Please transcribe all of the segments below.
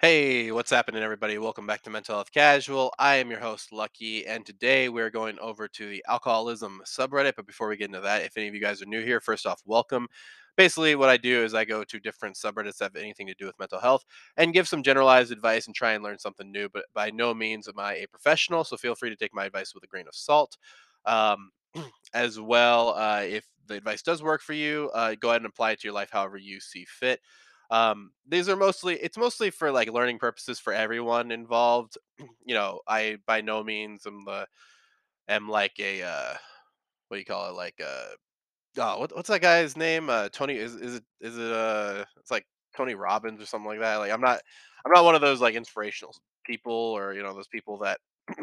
Hey, what's happening, everybody? Welcome back to Mental Health Casual. I am your host, Lucky, and today we're going over to the alcoholism subreddit. But before we get into that, if any of you guys are new here, first off, welcome. Basically, what I do is I go to different subreddits that have anything to do with mental health and give some generalized advice and try and learn something new. But by no means am I a professional, so feel free to take my advice with a grain of salt. Um, as well, uh, if the advice does work for you, uh, go ahead and apply it to your life however you see fit. Um, these are mostly it's mostly for like learning purposes for everyone involved. you know, I by no means am the am like a uh what do you call it? Like uh oh what, what's that guy's name? Uh Tony is is it is it uh it's like Tony Robbins or something like that. Like I'm not I'm not one of those like inspirational people or you know those people that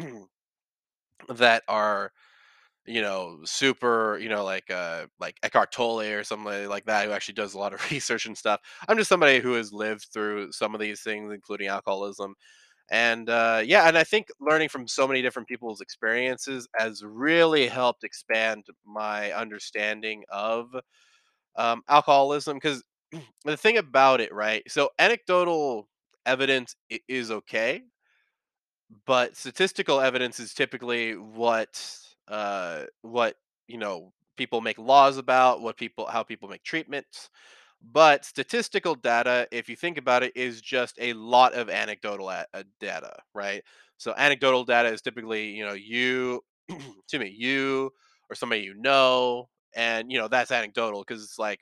that are you know, super, you know, like uh like Eckhart Tolle or somebody like that who actually does a lot of research and stuff. I'm just somebody who has lived through some of these things, including alcoholism. And uh yeah, and I think learning from so many different people's experiences has really helped expand my understanding of um alcoholism because the thing about it, right? So anecdotal evidence is okay but statistical evidence is typically what uh what you know people make laws about what people how people make treatments but statistical data if you think about it is just a lot of anecdotal uh, data right? So anecdotal data is typically you know you to me you or somebody you know and you know that's anecdotal because it's like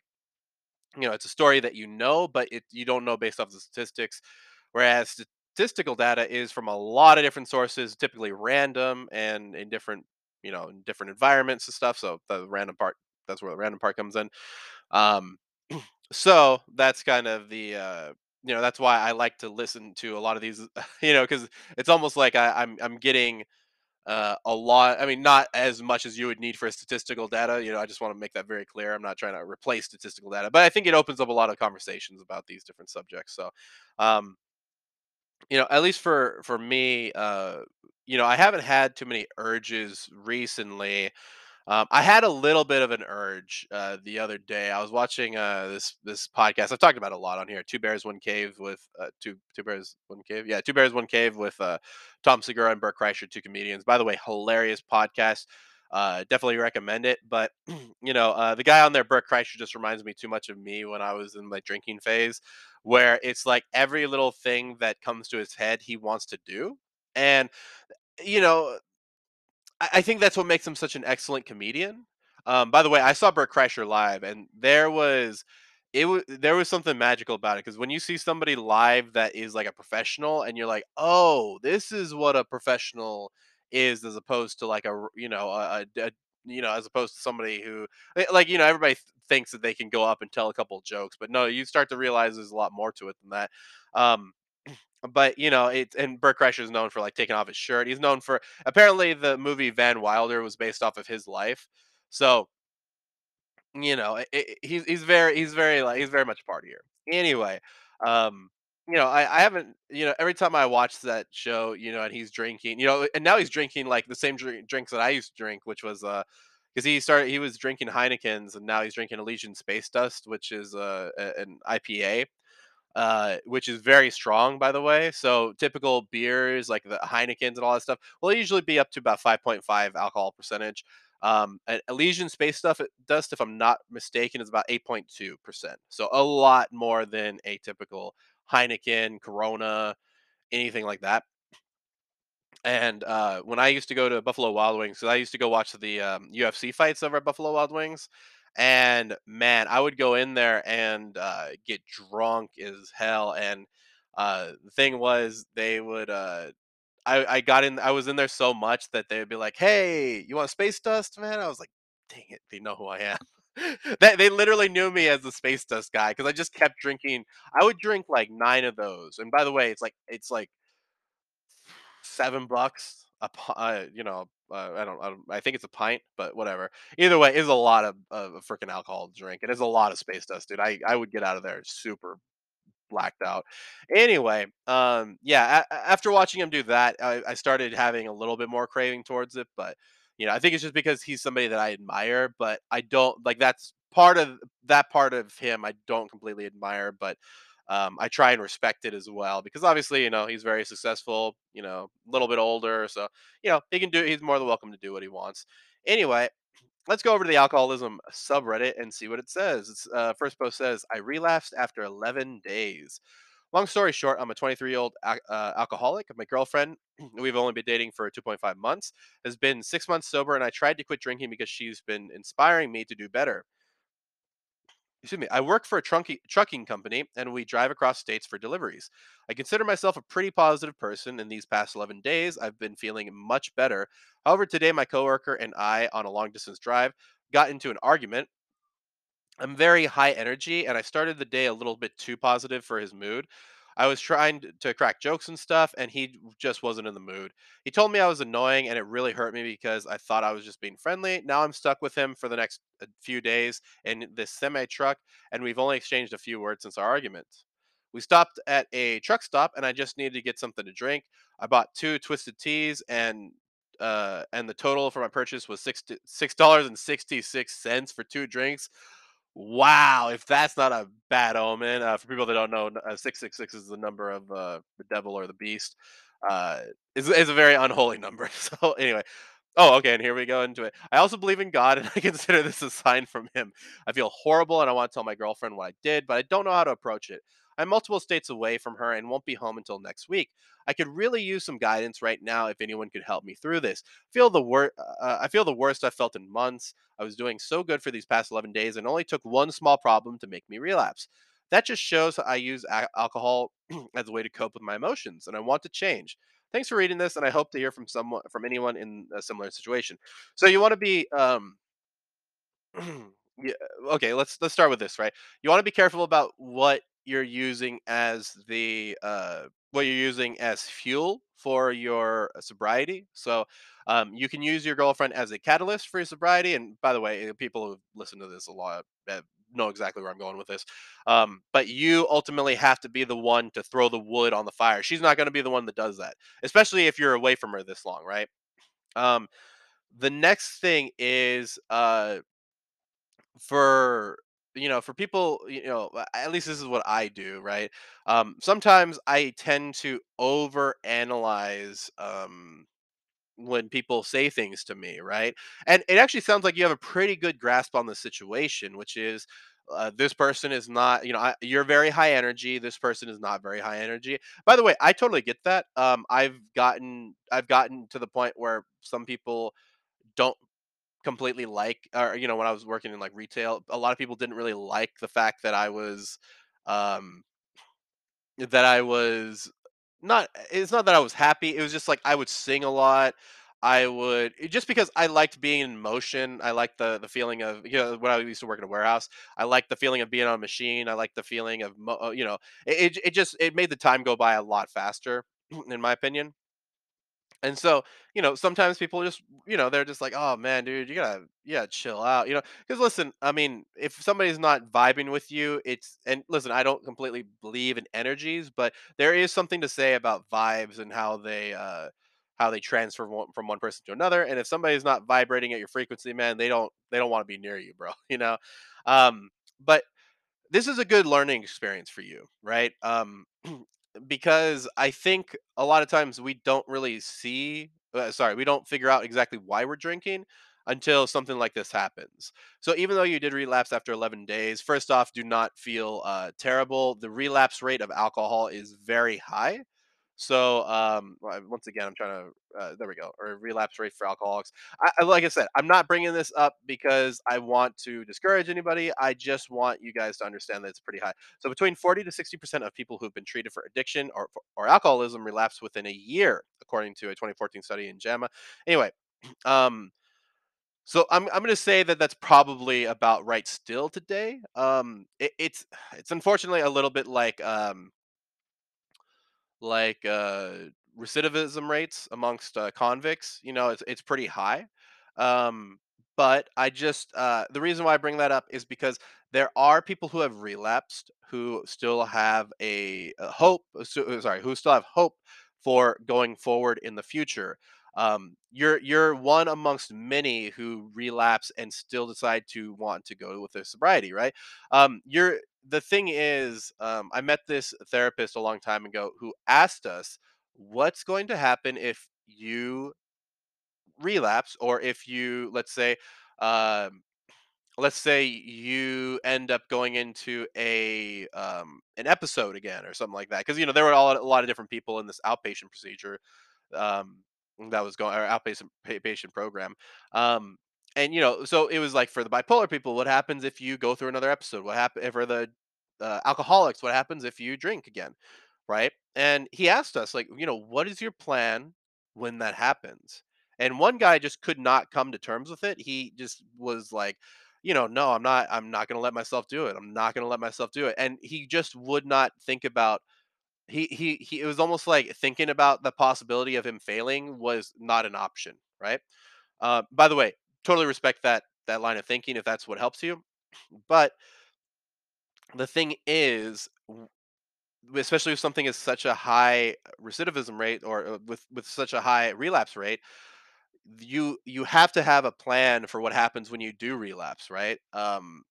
you know it's a story that you know but it you don't know based off the statistics whereas statistical data is from a lot of different sources typically random and in different you know in different environments and stuff so the random part that's where the random part comes in um so that's kind of the uh you know that's why i like to listen to a lot of these you know because it's almost like I, i'm i'm getting uh, a lot. I mean, not as much as you would need for statistical data. You know, I just want to make that very clear. I'm not trying to replace statistical data, but I think it opens up a lot of conversations about these different subjects. So, um, you know, at least for for me, uh, you know, I haven't had too many urges recently um, I had a little bit of an urge uh, the other day. I was watching uh, this this podcast. I've talked about a lot on here. Two bears, one cave with uh, two two bears, one cave. Yeah, two bears, one cave with uh, Tom Segura and Bert Kreischer, two comedians. By the way, hilarious podcast. Uh, definitely recommend it. But you know, uh, the guy on there, Bert Kreischer, just reminds me too much of me when I was in my drinking phase, where it's like every little thing that comes to his head, he wants to do. And you know, I I think that's what makes him such an excellent comedian. Um, by the way, I saw Bert Kreischer live, and there was it was there was something magical about it because when you see somebody live that is like a professional, and you're like, oh, this is what a professional is, as opposed to like a you know a, a- you know as opposed to somebody who eh, like you know everybody th- thinks that they can go up and tell a couple jokes, but no, you start to realize there's a lot more to it than that. Um, but you know, it and Bert Kreischer is known for like taking off his shirt. He's known for apparently the movie Van Wilder was based off of his life. So you know, it, it, he's he's very he's very like he's very much a partier. Anyway, um, you know, I, I haven't you know every time I watch that show, you know, and he's drinking, you know, and now he's drinking like the same drink, drinks that I used to drink, which was uh because he started he was drinking Heinekens and now he's drinking Elysian Space Dust, which is uh, an IPA uh, which is very strong, by the way. So typical beers like the Heinekens and all that stuff will usually be up to about 5.5 alcohol percentage. Um, Elysian Space stuff, it dust, if I'm not mistaken, is about 8.2%. So a lot more than a typical Heineken, Corona, anything like that. And uh, when I used to go to Buffalo Wild Wings, so I used to go watch the um, UFC fights over at Buffalo Wild Wings. And man, I would go in there and uh, get drunk as hell. And uh, the thing was, they would. Uh, I, I got in. I was in there so much that they would be like, "Hey, you want space dust, man?" I was like, "Dang it, they know who I am." they they literally knew me as the space dust guy because I just kept drinking. I would drink like nine of those. And by the way, it's like it's like 7 bucks a uh, you know, uh, I don't I don't I think it's a pint, but whatever. Either way, is a lot of of freaking alcohol drink. It is a lot of space dust, dude. I I would get out of there super blacked out. Anyway, um, yeah, a a after watching him do that, I I started having a little bit more craving towards it, but, you know, I think it's just because he's somebody that I admire, but I don't like, that's part of that part of him I don't completely admire, but Um, I try and respect it as well because obviously, you know, he's very successful, you know, a little bit older. So, you know, he can do, he's more than welcome to do what he wants. Anyway, let's go over to the alcoholism subreddit and see what it says. It's, uh, first post says, I relapsed after 11 days. Long story short, I'm a 23 year old uh, alcoholic. My girlfriend, we've only been dating for 2.5 months, has been six months sober, and I tried to quit drinking because she's been inspiring me to do better. Excuse me. I work for a trucking company, and we drive across states for deliveries. I consider myself a pretty positive person. In these past 11 days, I've been feeling much better. However, today my coworker and I, on a long distance drive, got into an argument I'm very high energy, and I started the day a little bit too positive for his mood. I was trying to crack jokes and stuff, and he just wasn't in the mood. He told me I was annoying, and it really hurt me because I thought I was just being friendly. Now I'm stuck with him for the next uh, few days in this semi truck, and we've only exchanged a few words since our argument. We stopped at a truck stop, and I just needed to get something to drink. I bought two twisted teas, and uh, and the total for my purchase was six six dollars and sixty six cents for two drinks Wow, if that's not a bad omen, uh, for people that don't know, uh, 666 is the number of uh, the devil or the beast. Uh, is is a very unholy number. So anyway, Oh, okay, and here we go into it. I also believe in God, and I consider this a sign from Him. I feel horrible, and I want to tell my girlfriend what I did, but I don't know how to approach it. I'm multiple states away from her and won't be home until next week. I could really use some guidance right now if anyone could help me through this. Feel the wor- uh, I feel the worst I've felt in months. I was doing so good for these past 11 days and only took one small problem to make me relapse. That just shows I use a- alcohol as a way to cope with my emotions, and I want to change. Thanks for reading this, and I hope to hear from someone from anyone in a similar situation. So you want to be um yeah, okay, let's let's start with this, right? You want to be careful about what you're using as the uh what you're using as fuel for your uh, sobriety. So um, you can use your girlfriend as a catalyst for your sobriety. And by the way, people who listen to this a lot uh, know exactly where I'm going with this. Um, but you ultimately have to be the one to throw the wood on the fire. She's not going to be the one that does that, especially if you're away from her this long, right? Um, the next thing is uh, for you know for people you know at least this is what i do right um sometimes i tend to over analyze um when people say things to me, right? And it actually sounds like you have a pretty good grasp on the situation, which is uh, this person is not, you know, I, you're very high energy. This person is not very high energy. By the way, I totally get that. Um, I've gotten, I've gotten to the point where some people don't completely like, or you know, when I was working in like retail, a lot of people didn't really like the fact that I was, um, that I was not it's not that I was happy, it was just, like, I would sing a lot, I would just because I liked being in motion, I liked the the feeling of you know, when I used to work in a warehouse, I liked the feeling of being on a machine, I liked the feeling of uh, you know, it it just it made the time go by a lot faster, in my opinion. And so, you know, sometimes people just, you know, they're just like, "Oh man, dude, you gotta, yeah, chill out," you know. Because listen, I mean, if somebody's not vibing with you, it's and listen, I don't completely believe in energies, but there is something to say about vibes and how they, uh, how they transfer one, from one person to another. And if somebody's not vibrating at your frequency, man, they don't, they don't want to be near you, bro. You know. Um, but this is a good learning experience for you, right? Um, because I think a lot of times we don't really see, uh, sorry, we don't figure out exactly why we're drinking until something like this happens. So even though you did relapse after 11 days, first off, do not feel uh, terrible. The relapse rate of alcohol is very high. So, um, once again, I'm trying to. Uh, there we go. Or relapse rate for alcoholics. I, like I said, I'm not bringing this up because I want to discourage anybody. I just want you guys to understand that it's pretty high. So, between 40 to 60 percent of people who've been treated for addiction or or alcoholism relapse within a year, according to a 2014 study in JAMA. Anyway, um, so I'm I'm gonna say that that's probably about right still today. Um, it, it's it's unfortunately a little bit like um like uh, recidivism rates amongst uh, convicts. You know, it's it's pretty high. Um, but I just uh, the reason why I bring that up is because there are people who have relapsed who still have a, a hope. uh, uh, Sorry, who still have hope for going forward in the future. Um, you're you're one amongst many who relapse and still decide to want to go with their sobriety, right? Um, you're the thing is, um, I met this therapist a long time ago who asked us, "What's going to happen if you relapse, or if you, let's say, um, let's say you end up going into a um, an episode again, or something like that?" Because you know there were all, a lot of different people in this outpatient procedure um, that was going or outpatient patient program. Um, and you know, so it was like for the bipolar people, what happens if you go through another episode? What happen for the uh, alcoholics? What happens if you drink again? Right? And he asked us, like, you know, what is your plan when that happens? And one guy just could not come to terms with it. He just was like, you know, no, I'm not. I'm not going to let myself do it. I'm not going to let myself do it. And he just would not think about he he he it was almost like thinking about the possibility of him failing was not an option, right? Uh, by the way, totally respect that that line of thinking if that's what helps you. But the thing is, especially if something is such a high recidivism rate or uh, with with such a high relapse rate, you you have to have a plan for what happens when you do relapse, right? Um,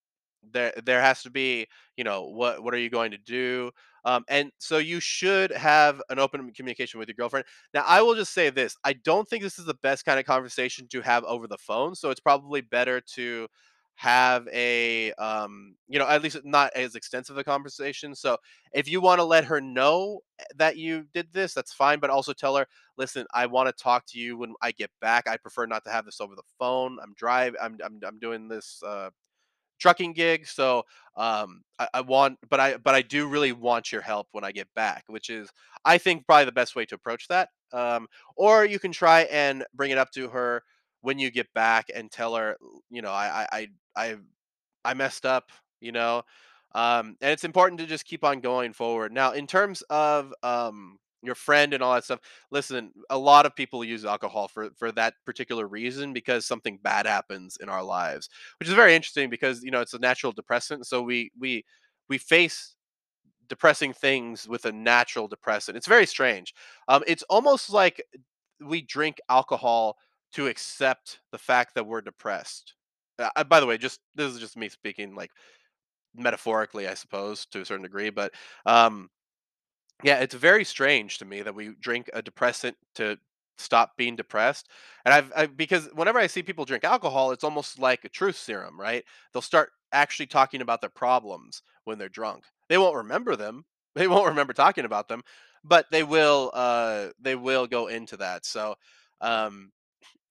there there has to be, you know, what what are you going to do? Um, and so you should have an open communication with your girlfriend. Now, I will just say this: I don't think this is the best kind of conversation to have over the phone. So it's probably better to have a um you know at least not as extensive a conversation so if you want to let her know eh, that you did this that's fine but also tell her listen, I want to talk to you when I get back. I prefer not to have this over the phone. I'm driving I'm I'm I'm doing this uh, trucking gig, so um, I, I want, but I but I do really want your help when I get back, which is I think probably the best way to approach that. Um, or you can try and bring it up to her when you get back and tell her, you know, I I I I messed up, you know. Um, and it's important to just keep on going forward. Now, in terms of um, your friend and all that stuff, listen, a lot of people use alcohol for for that particular reason because something bad happens in our lives, which is very interesting because you know it's a natural depressant. So we we we face depressing things with a natural depressant. It's very strange. Um, it's almost like we drink alcohol to accept the fact that we're depressed. Uh, by the way, just this is just me speaking like metaphorically, I suppose, to a certain degree, but um, yeah, it's very strange to me that we drink a depressant to stop being depressed. And I've, i because whenever I see people drink alcohol, it's almost like a truth serum, right? They'll start actually talking about their problems when they're drunk. They won't remember them. They won't remember talking about them, but they will uh they will go into that. So um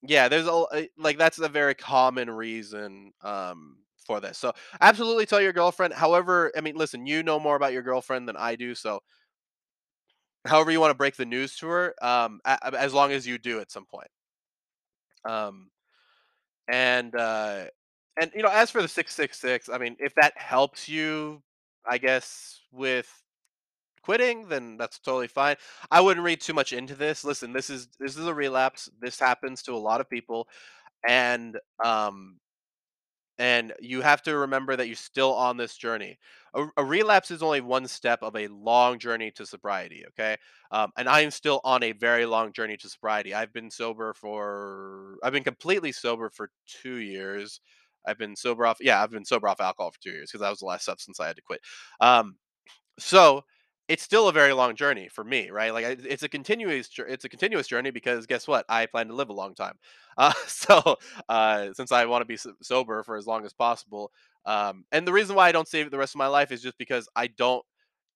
yeah, there's a uh, like that's a very common reason um for this. So absolutely tell your girlfriend. However, I mean, listen, you know more about your girlfriend than I do, so however you want to break the news to her, um, a- as long as you do at some point. Um, and uh, and you know, as for the six six six, I mean, if that helps you, I guess with quitting, then that's totally fine. I wouldn't read too much into this. Listen, this is this is a relapse. This happens to a lot of people, and um, and you have to remember that you're still on this journey. A, a relapse is only one step of a long journey to sobriety. Okay, um, and I am still on a very long journey to sobriety. I've been sober for, I've been completely sober for two years. I've been sober off, yeah, I've been sober off alcohol for two years because that was the last substance I had to quit. Um, so it's still a very long journey for me, right? Like it's a continuous, it's a continuous journey because guess what? I plan to live a long time. Uh, so uh, since I want to be sober for as long as possible, um, and the reason why I don't save it the rest of my life is just because I don't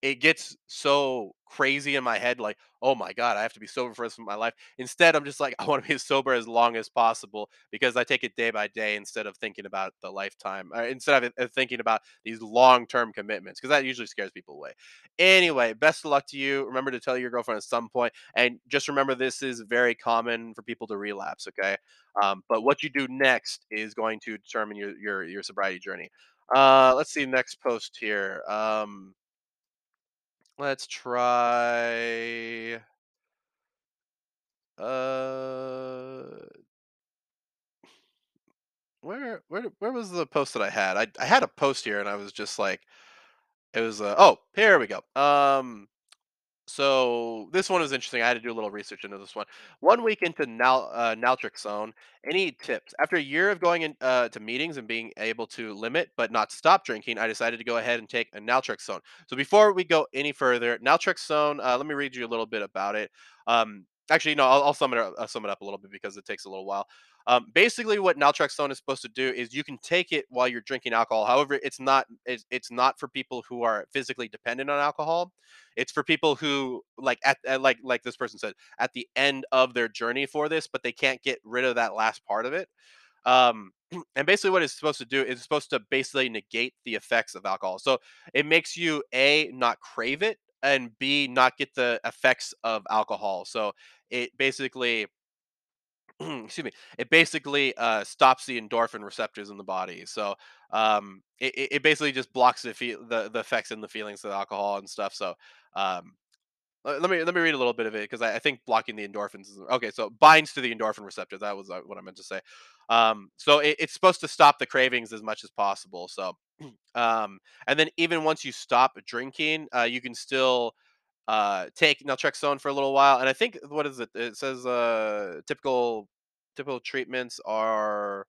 it gets so crazy in my head like oh my god i have to be sober for the rest of my life. Instead i'm just like i want to be sober as long as possible because i take it day by day instead of thinking about the lifetime uh, instead of uh, thinking about these long-term commitments because that usually scares people away. Anyway best of luck to you. Remember to tell your girlfriend at some point and just remember this is very common for people to relapse okay? Um, but what you do next is going to determine your your, your sobriety journey. Uh let's see next post here. Um Let's try uh where where where was the post that I had? I I had a post here and I was just like it was uh, oh, here we go. Um So this one was interesting. I had to do a little research into this one. One week into nal- uh, naltrexone, any tips? After a year of going in, uh, to meetings and being able to limit but not stop drinking, I decided to go ahead and take a naltrexone. So before we go any further, naltrexone. Uh, let me read you a little bit about it. Um, actually, no, I'll, I'll sum it up, sum it up a little bit because it takes a little while. Um, basically, what naltrexone is supposed to do is you can take it while you're drinking alcohol. However, it's not it's, it's not for people who are physically dependent on alcohol it's for people who like at, at like like this person said at the end of their journey for this, but they can't get rid of that last part of it. Um, and basically, what it's supposed to do is supposed to basically negate the effects of alcohol. So it makes you a not crave it and b not get the effects of alcohol. So it basically excuse me it basically uh, stops the endorphin receptors in the body so um, it, it basically just blocks the, fe- the the effects and the feelings of alcohol and stuff so um, let me let me read a little bit of it because I, I think blocking the endorphins is okay so binds to the endorphin receptor that was uh, what i meant to say um, so it, it's supposed to stop the cravings as much as possible so um, and then even once you stop drinking uh, you can still uh, take naltrexone for a little while, and I think what is it? It says uh, typical typical treatments are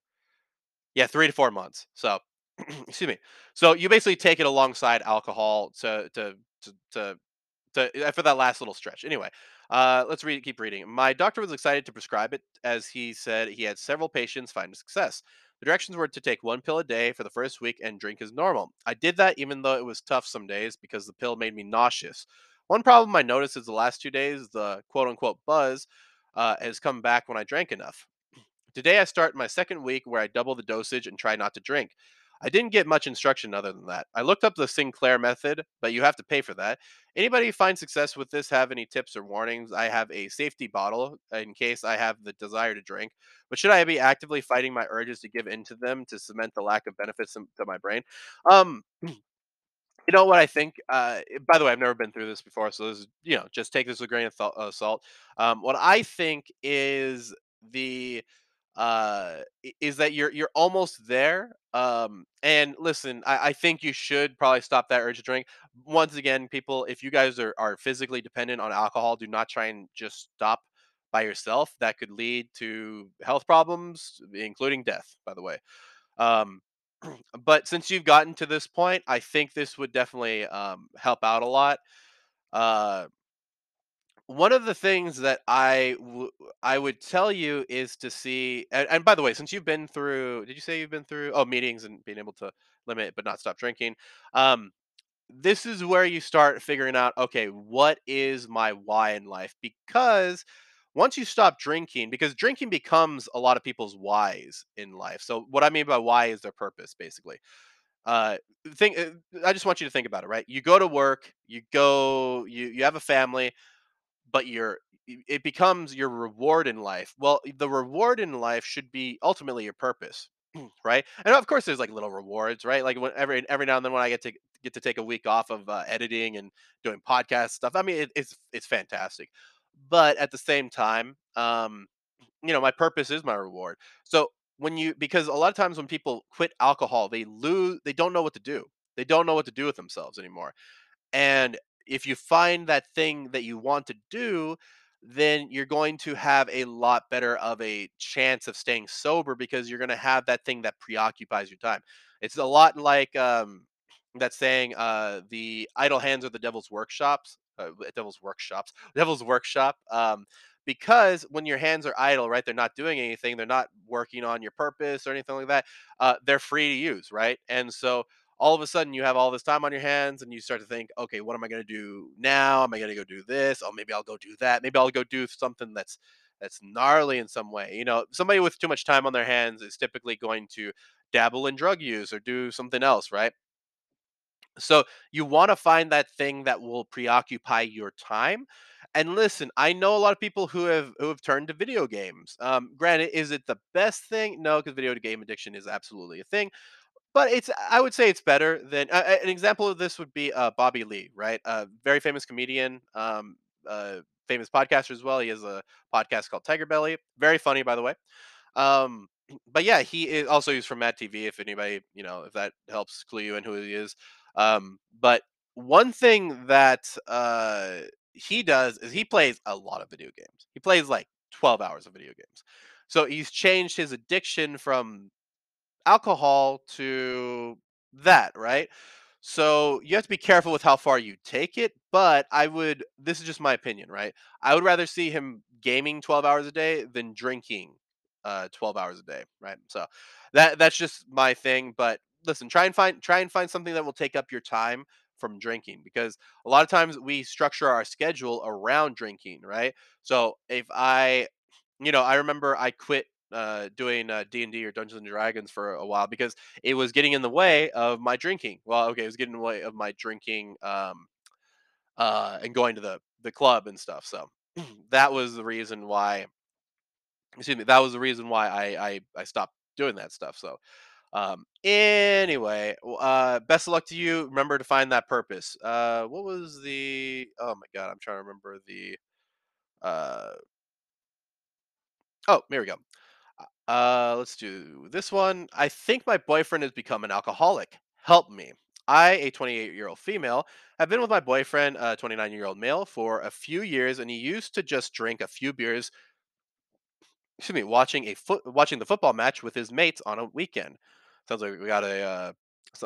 yeah three to four months. So excuse me. So you basically take it alongside alcohol to to to to to, uh, for that last little stretch. Anyway, uh, let's read. Keep reading. My doctor was excited to prescribe it, as he said he had several patients find success. The directions were to take one pill a day for the first week and drink as normal. I did that even though it was tough some days because the pill made me nauseous. One problem I noticed is the last two days, the quote unquote buzz uh, has come back when I drank enough. Today I start my second week where I double the dosage and try not to drink. I didn't get much instruction other than that. I looked up the Sinclair method, but you have to pay for that. Anybody find success with this have any tips or warnings? I have a safety bottle in case I have the desire to drink, but should I be actively fighting my urges to give in to them to cement the lack of benefits to my brain? Um, you know what I think? Uh, eh, by the way, I've never been through this before, so this is, you know, just take this with a grain of thou- uh, salt. Um, what I think is the uh, is that you're you're almost there. Um, and listen, I, I think you should probably stop that urge to drink. Once again, people, if you guys are are physically dependent on alcohol, do not try and just stop by yourself. That could lead to health problems, including death. By the way. Um, but since you've gotten to this point, I think this would definitely um, help out a lot. Uh, one of the things that I w- I would tell you is to see, and, and by the way, since you've been through, did you say you've been through oh meetings and being able to limit but not stop drinking? Um, this is where you start figuring out, okay, what is my why in life? Because once you stop drinking, because drinking becomes a lot of people's whys in life. So what I mean by why is their purpose, basically. Uh think uh, i just want you to think about it right? You go to work you go you you have a family but your it becomes your reward in life. Well the reward in life should be ultimately your purpose right? And of course there's like little rewards right? Like when every every now and then when i get to get to take a week off of uh, editing and doing podcast stuff i mean it, it's it's fantastic but at the same time um you know, my purpose is my reward. So when you because a lot of times when people quit alcohol, they lose they don't know what to do. They don't know what to do with themselves anymore. And if you find that thing that you want to do, then you're going to have a lot better of a chance of staying sober because you're going to have that thing that preoccupies your time. It's a lot like um, that saying, uh, "The idle hands are the devil's workshops." Uh, devil's workshops, devil's workshop. Um, because when your hands are idle, right, they're not doing anything, they're not working on your purpose or anything like that. Uh, they're free to use, right? And so all of a sudden you have all this time on your hands and you start to think, okay, what am I going to do now? Am I going to go do this? Oh, maybe I'll go do that. Maybe I'll go do something that's that's gnarly in some way. You know, somebody with too much time on their hands is typically going to dabble in drug use or do something else, right? So you want to find that thing that will preoccupy your time. And listen, I know a lot of people who have who have turned to video games. Um, granted, is it the best thing? No, because video game addiction is absolutely a thing but it's I would say it's better than uh, an example of this would be uh, Bobby Lee, right? A very famous comedian, um, famous podcaster as well. He has a podcast called Tiger Belly. Very funny, by the way. Um, but yeah, he is also he's from MADtv. If anybody, you know, if that helps clue you in who he is. Um, but one thing that uh, he does is he plays a lot of video games. He plays like 12 hours of video games. So he's changed his addiction from alcohol to that, right? So you have to be careful with how far you take it, but I would this is just my opinion, right? I would rather see him gaming 12 hours a day than drinking uh 12 hours a day, right? So that that's just my thing, but listen, try and find try and find something that will take up your time from drinking because a lot of times we structure our schedule around drinking, right? So if I you know, I remember I quit uh, doing uh, D and D or Dungeons and Dragons for a while because it was getting in the way of my drinking. Well, okay, it was getting in the way of my drinking um, uh, and going to the the club and stuff. So that was the reason why. Excuse me. That was the reason why I I, I stopped doing that stuff. So um, anyway, uh, best of luck to you. Remember to find that purpose. Uh, what was the? Oh my god, I'm trying to remember the. Uh, oh, here we go. Uh, let's do this one. I think my boyfriend has become an alcoholic. Help me. I, a 28 year old female, have been with my boyfriend, a 29 year old male, for a few years, and he used to just drink a few beers. Excuse me, watching a foot, watching the football match with his mates on a weekend. Sounds like we got a, uh,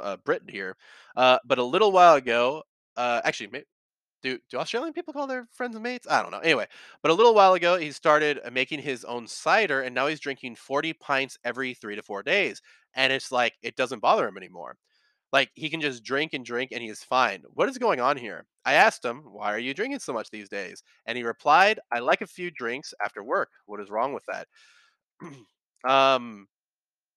a Brit here. Uh, but a little while ago, uh, actually, do do Australian people call their friends mates? I don't know. Anyway, but a little while ago, he started uh, making his own cider, and now he's drinking 40 pints every three to four days. And it's like it doesn't bother him anymore. Like he can just drink and drink, and he is fine. What is going on here? I asked him, "Why are you drinking so much these days?" And he replied, "I like a few drinks after work. What is wrong with that?" um,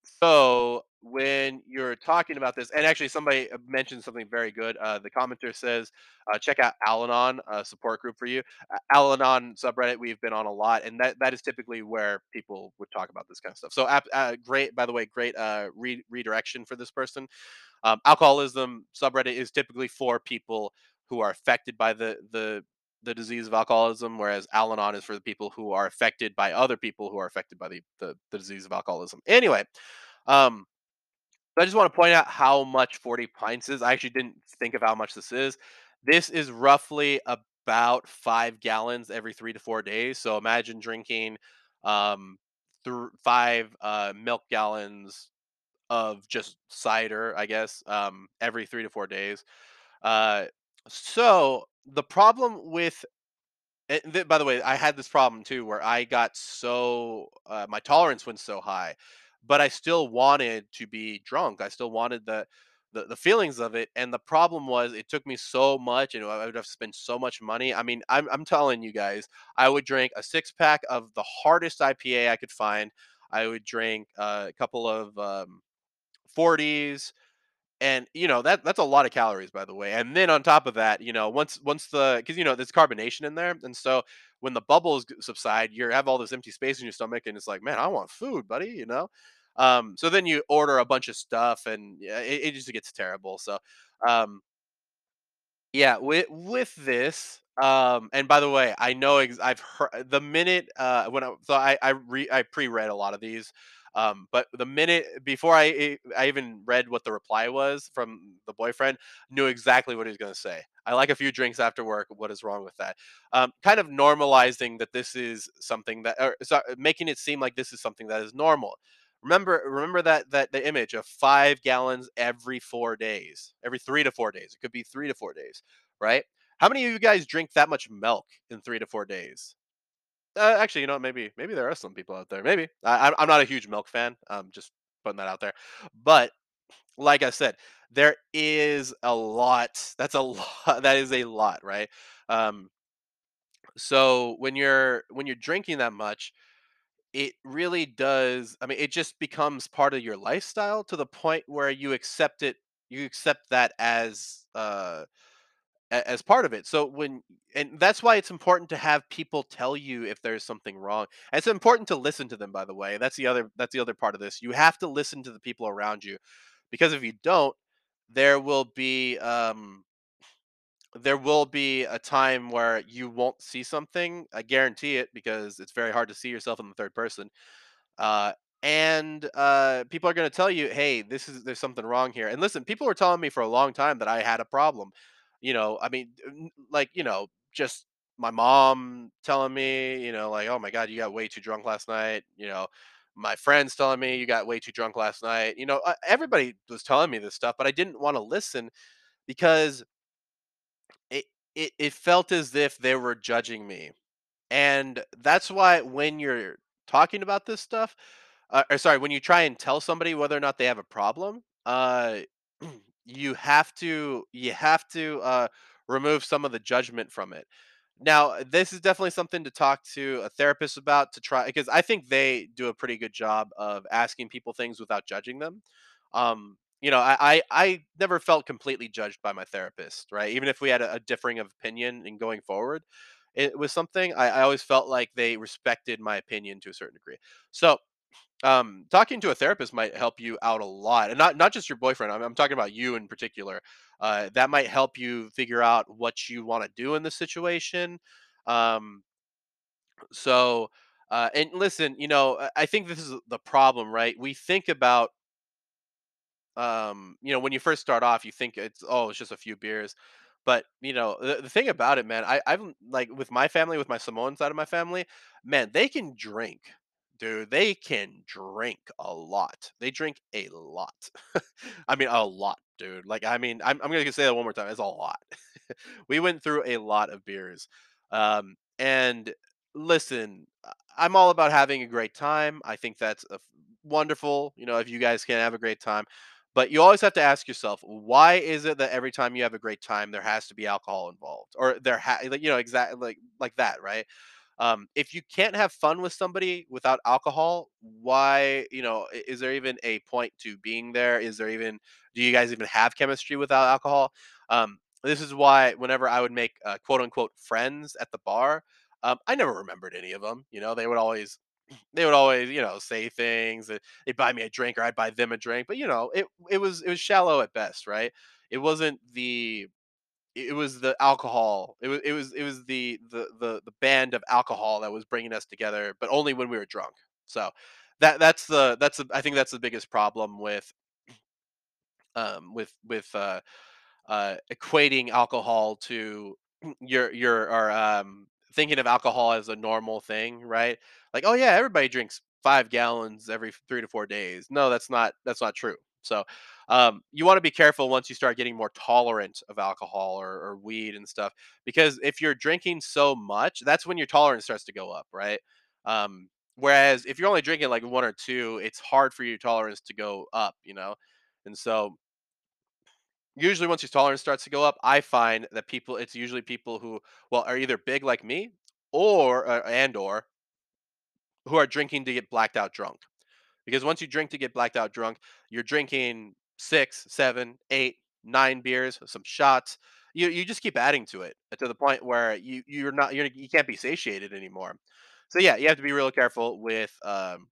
so when you're talking about this, and actually somebody uh, mentioned something very good. Uh, the commenter says, uh, check out Al-Anon, support group for you. Uh, Al-Anon subreddit we've been on a lot, and that, that is typically where people would talk about this kind of stuff. So uh, great, by the way, great uh, re- redirection for this person. Um, alcoholism subreddit is typically for people who are affected by the the the disease of alcoholism, whereas Al-Anon is for the people who are affected by other people who are affected by the the, the disease of alcoholism. Anyway, um, so I just want to point out how much 40 pints is. I actually didn't think of how much this is. This is roughly about five gallons every three to four days. So imagine drinking um, th- five uh, milk gallons of just cider, I guess, um, every three to four days. Uh, so the problem with and th- by the way, I had this problem too where I got so uh, my tolerance went so high, but I still wanted to be drunk. I still wanted the, the the feelings of it, and the problem was it took me so much, and I would have spent so much money. I mean, I'm I'm telling you guys, I would drink a six pack of the hardest IPA I could find. I would drink uh, a couple of um, 40s and you know that that's a lot of calories by the way and then on top of that you know once once the because you know there's carbonation in there and so when the bubbles subside you have all this empty space in your stomach and it's like man i want food buddy you know? Um so then you order a bunch of stuff and it, it just gets terrible so um yeah, with with this, um, and by the way, I know ex- I've heard the minute uh, when I so I I re I pre-read a lot of these, um, but the minute before I I even read what the reply was from the boyfriend, knew exactly what he was going to say. I like a few drinks after work. What is wrong with that? Um, kind of normalizing that this is something that, or making it seem like this is something that is normal. Remember, remember that that the image of five gallons every four days, every three to four days. It could be three to four days, right? How many of you guys drink that much milk in three to four days? Uh, actually, you know, maybe maybe there are some people out there. Maybe I, I'm not a huge milk fan. I'm just putting that out there. But like I said, there is a lot. That's a lot. That is a lot, right? Um, so when you're when you're drinking that much, it really does I mean, it just becomes part of your lifestyle to the point where you accept it you accept that as, uh, as part of it. So when and that's why it's important to have people tell you if there's something wrong. And it's important to listen to them, by the way. That's the other that's the other part of this. You have to listen to the people around you, because if you don't, there will be, um there will be a time where you won't see something. I guarantee it because it's very hard to see yourself in the third person uh, and uh, people are going to tell you, "Hey, this is there's something wrong here." And listen, people were telling me for a long time that I had a problem. You know, I mean, like you know, just my mom telling me, you know, like, "Oh my god, you got way too drunk last night." You know, my friends telling me, "You got way too drunk last night." You know, uh, everybody was telling me this stuff, but I didn't want to listen because it it it felt as if they were judging me. And that's why when you're talking about this stuff, uh, or sorry, when you try and tell somebody whether or not they have a problem, uh, you have to you have to uh, remove some of the judgment from it. Now, this is definitely something to talk to a therapist about to try because I think they do a pretty good job of asking people things without judging them. Um, you know, I, I I never felt completely judged by my therapist, right? Even if we had a, a differing of opinion in going forward, it was something I, I always felt like they respected my opinion to a certain degree. So um, talking to a therapist might help you out a lot, and not not just your boyfriend. I'm, I'm talking about you in particular. Uh, that might help you figure out what you want to do in the situation. Um, so, uh, and listen, you know, I think this is the problem, right? We think about um, you know, when you first start off, you think it's oh, it's just a few beers, but you know, the, the thing about it, man, I I've like with my family, with my Samoan side of my family, man, they can drink, dude. They can drink a lot. They drink a lot. I mean, a lot, dude. Like, I mean, I'm I'm gonna say that one more time. It's a lot. we went through a lot of beers, um, and listen, I'm all about having a great time. I think that's wonderful. You know, if you guys can have a great time but you always have to ask yourself, why is it that every time you have a great time, there has to be alcohol involved, or there ha- like you know exactly like like that, right? Um, if you can't have fun with somebody without alcohol, why you know is there even a point to being there? Is there even do you guys even have chemistry without alcohol? Um, this is why whenever I would make uh, quote unquote friends at the bar, um, I never remembered any of them. You know, they would always they would always, you know, say things. They'd buy me a drink or I'd buy them a drink. But you know, it it was it was shallow at best, right? It wasn't the it was the alcohol. It was it was it was the the the the band of alcohol that was bringing us together, but only when we were drunk. So that that's the that's the, I think that's the biggest problem with um with with uh uh, equating alcohol to your your or um, thinking of alcohol as a normal thing, right? Like, oh yeah, everybody drinks five gallons every three to four days. No, that's not that's not true. So um, you want to be careful once you start getting more tolerant of alcohol or, or weed and stuff, because if you're drinking so much, that's when your tolerance starts to go up, right? Um, whereas if you're only drinking like one or two, it's hard for your tolerance to go up, you know. And so usually once your tolerance starts to go up, I find that people it's usually people who well are either big like me or and or who are drinking to get blacked out drunk. Because once you drink to get blacked out drunk, you're drinking six, seven, eight, nine beers, some shots. You you just keep adding to it to the point where you you're not you're, you can't be satiated anymore. So yeah, you have to be real careful with um,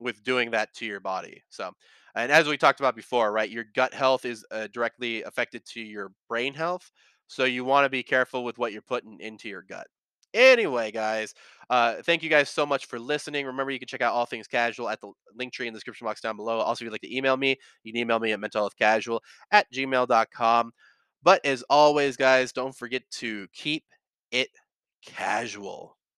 with doing that to your body. So, and as we talked about before, right, your gut health is uh, directly affected to your brain health. So you want to be careful with what you're putting into your gut. Anyway, guys, uh, thank you guys so much for listening. Remember, you can check out all things casual at the Linktree in the description box down below. Also, if you'd like to email me, you can email me at mentalhealthcasual at gmail.com. But as always, guys, don't forget to keep it casual.